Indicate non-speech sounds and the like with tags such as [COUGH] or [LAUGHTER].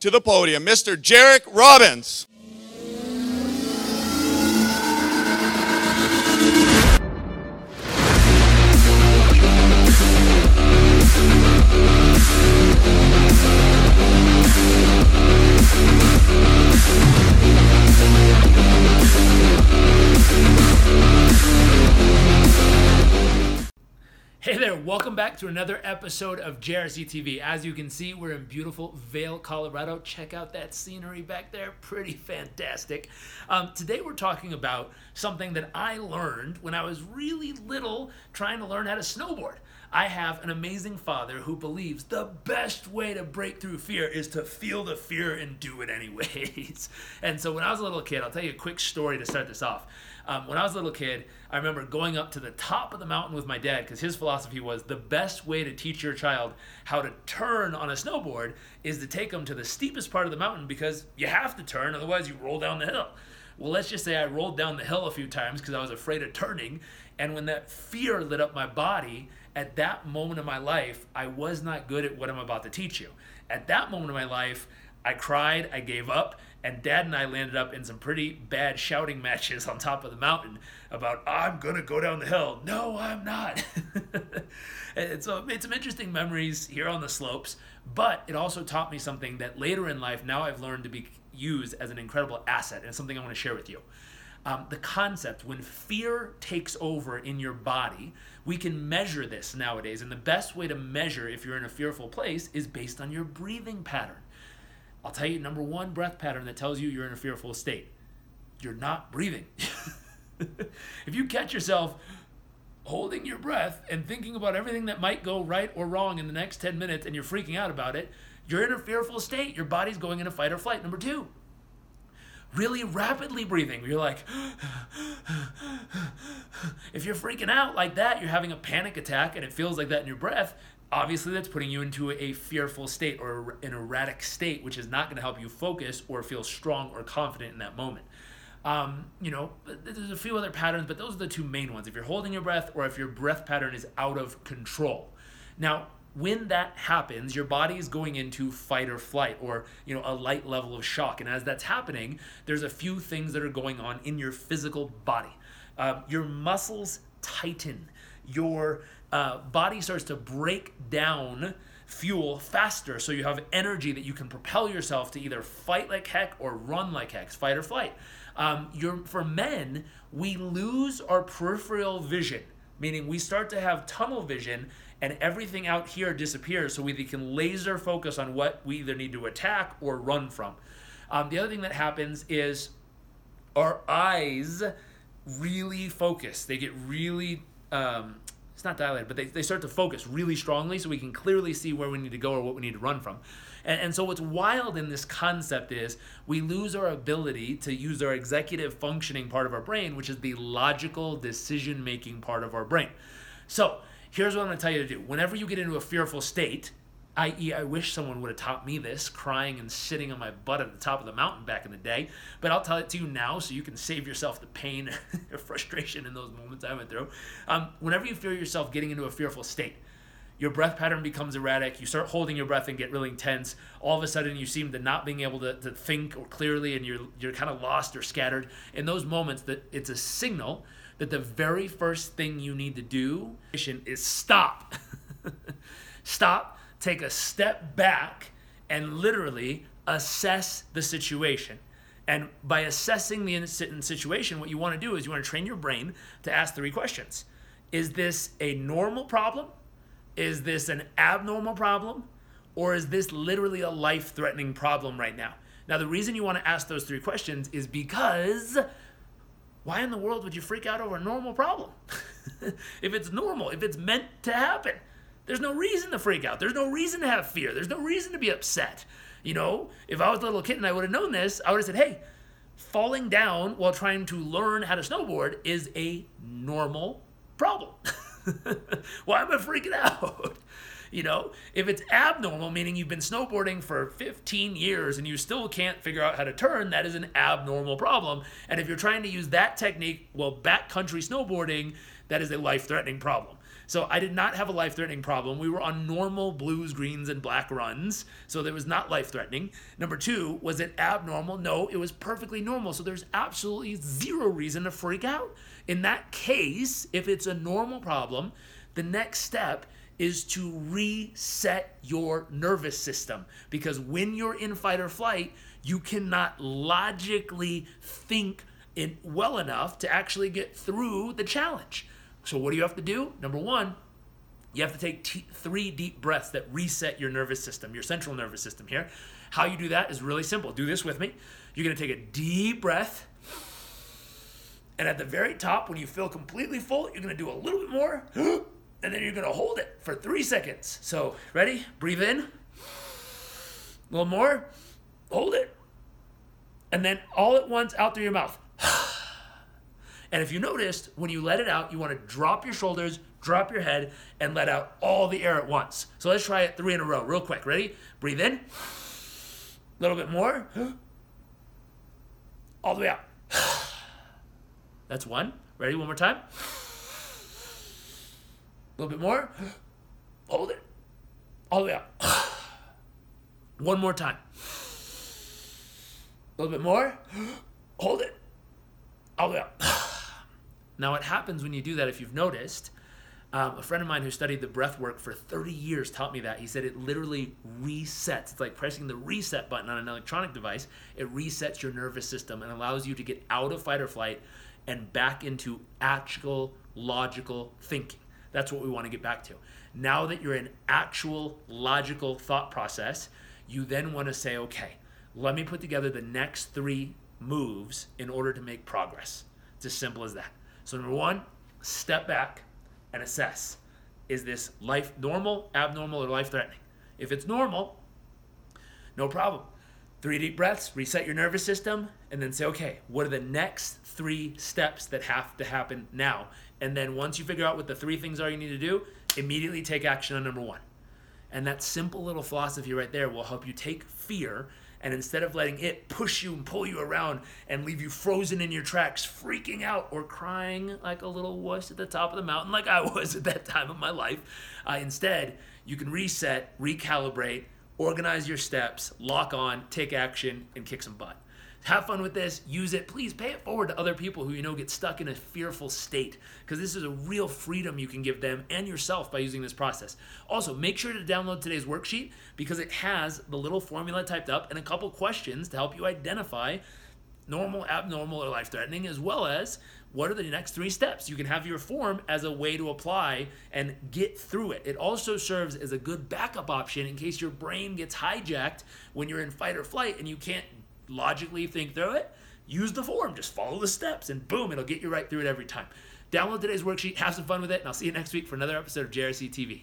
to the podium, Mr. Jairek Robbins. Welcome back to another episode of JRC TV. As you can see, we're in beautiful Vail, Colorado. Check out that scenery back there, pretty fantastic. Um, today, we're talking about something that I learned when I was really little trying to learn how to snowboard. I have an amazing father who believes the best way to break through fear is to feel the fear and do it anyways. [LAUGHS] and so, when I was a little kid, I'll tell you a quick story to start this off. Um, when I was a little kid, I remember going up to the top of the mountain with my dad because his philosophy was the best way to teach your child how to turn on a snowboard is to take them to the steepest part of the mountain because you have to turn, otherwise, you roll down the hill. Well, let's just say I rolled down the hill a few times because I was afraid of turning. And when that fear lit up my body, at that moment of my life, I was not good at what I'm about to teach you. At that moment of my life, I cried, I gave up, and dad and I landed up in some pretty bad shouting [LAUGHS] matches on top of the mountain about, I'm gonna go down the hill. No, I'm not. [LAUGHS] and so I made some interesting memories here on the slopes, but it also taught me something that later in life, now I've learned to be used as an incredible asset, and it's something I wanna share with you. Um, the concept when fear takes over in your body, we can measure this nowadays. And the best way to measure if you're in a fearful place is based on your breathing pattern. I'll tell you, number one breath pattern that tells you you're in a fearful state. You're not breathing. [LAUGHS] if you catch yourself holding your breath and thinking about everything that might go right or wrong in the next 10 minutes and you're freaking out about it, you're in a fearful state. Your body's going into fight or flight. Number two, really rapidly breathing. You're like, [GASPS] if you're freaking out like that, you're having a panic attack and it feels like that in your breath, obviously that's putting you into a fearful state or an erratic state, which is not going to help you focus or feel strong or confident in that moment. Um, you know, there's a few other patterns, but those are the two main ones. If you're holding your breath or if your breath pattern is out of control. Now, when that happens, your body is going into fight or flight or, you know, a light level of shock. And as that's happening, there's a few things that are going on in your physical body. Uh, your muscles tighten. Your uh, body starts to break down fuel faster so you have energy that you can propel yourself to either fight like heck or run like heck, fight or flight. Um, for men, we lose our peripheral vision, meaning we start to have tunnel vision and everything out here disappears so we can laser focus on what we either need to attack or run from. Um, the other thing that happens is our eyes really focus. They get really um, it's not dilated, but they, they start to focus really strongly so we can clearly see where we need to go or what we need to run from. And, and so, what's wild in this concept is we lose our ability to use our executive functioning part of our brain, which is the logical decision making part of our brain. So, here's what I'm to tell you to do. Whenever you get into a fearful state, i.e., I wish someone would have taught me this, crying and sitting on my butt at the top of the mountain back in the day. But I'll tell it to you now so you can save yourself the pain [LAUGHS] or frustration in those moments I went through. Um, whenever you feel yourself getting into a fearful state, your breath pattern becomes erratic. You start holding your breath and get really intense. All of a sudden, you seem to not being able to, to think or clearly, and you're you're kind of lost or scattered. In those moments, that it's a signal that the very first thing you need to do is stop. [LAUGHS] stop take a step back and literally assess the situation. And by assessing the situation, what you want to do is you want to train your brain to ask three questions Is this a normal problem? Is this an abnormal problem? Or is this literally a life threatening problem right now? Now, the reason you want to ask those three questions is because why in the world would you freak out over a normal problem? [LAUGHS] if it's normal, if it's meant to happen, there's no reason to freak out. There's no reason to have fear. There's no reason to be upset. You know, if I was a little kid and I would have known this, I would have said, hey, falling down while trying to learn how to snowboard is a normal problem. [LAUGHS] Why am I freaking out? [LAUGHS] You know, if it's abnormal, meaning you've been snowboarding for 15 years and you still can't figure out how to turn, that is an abnormal problem. And if you're trying to use that technique while backcountry snowboarding, that is a life threatening problem. So I did not have a life threatening problem. We were on normal blues, greens, and black runs. So that was not life threatening. Number two, was it abnormal? No, it was perfectly normal. So there's absolutely zero reason to freak out. In that case, if it's a normal problem, the next step is to reset your nervous system because when you're in fight or flight, you cannot logically think well enough to actually get through the challenge. So what do you have to do? Number 1, you have to take t- three deep breaths that reset your nervous system, your central nervous system here. How you do that is really simple. Do this with me. You're to take a deep breath. And at the very top, when you feel completely full, you're to do a little bit more [GASPS] and then you're gonna hold it for three seconds. So, ready? Breathe in. A little more. Hold it. And then all at once out through your mouth. And if you noticed, when you let it out, you want to drop your shoulders, drop your head, and let out all the air at once. So let's try it three in a row, real quick. Ready? Breathe in. A little bit more. All the way out. That's one. Ready? One more time. A little bit more. Hold it. All the way out. One more time. A little bit more. Hold it. All the way up. Now, what happens when you do that, if you've noticed, um, a friend of mine who studied the breath work for 30 years taught me that. He said it literally resets. It's like pressing the reset button on an electronic device. It resets your nervous system and allows you to get out of fight or flight and back into actual logical thinking. That's what we want to get back to. Now that you're in actual logical thought process, you then want to say, okay, let me put together the next three moves in order to make progress. It's as simple as that. So, number one, step back and assess is this life normal, abnormal, or life threatening? If it's normal, no problem. Three deep breaths, reset your nervous system, and then say, okay, what are the next three steps that have to happen now? And then once you figure out what the three things are you need to do, immediately take action on number one. And that simple little philosophy right there will help you take fear and instead of letting it push you and pull you around and leave you frozen in your tracks, freaking out or crying like a little wuss at the top of the mountain, like I [LAUGHS] was at that time of my life, uh, instead, you can reset, recalibrate, organize your steps, lock on, take action, and kick some butt. Have fun with this, use it. Please pay it forward to other people who you know get stuck in a fearful state because this is a real freedom you can give them and yourself by using this process. Also, make sure to download today's worksheet because it has the little formula typed up and a couple questions to help you identify normal, abnormal, or life threatening, as well as what are the next three steps. You can have your form as a way to apply and get through it. It also serves as a good backup option in case your brain gets hijacked when you're in fight or flight and you can't logically think through it. Use the form, just follow the steps, and boom, it'll get you right through it every time. Download today's worksheet, have some fun with it, and I'll see you next week for another episode of JRC TV.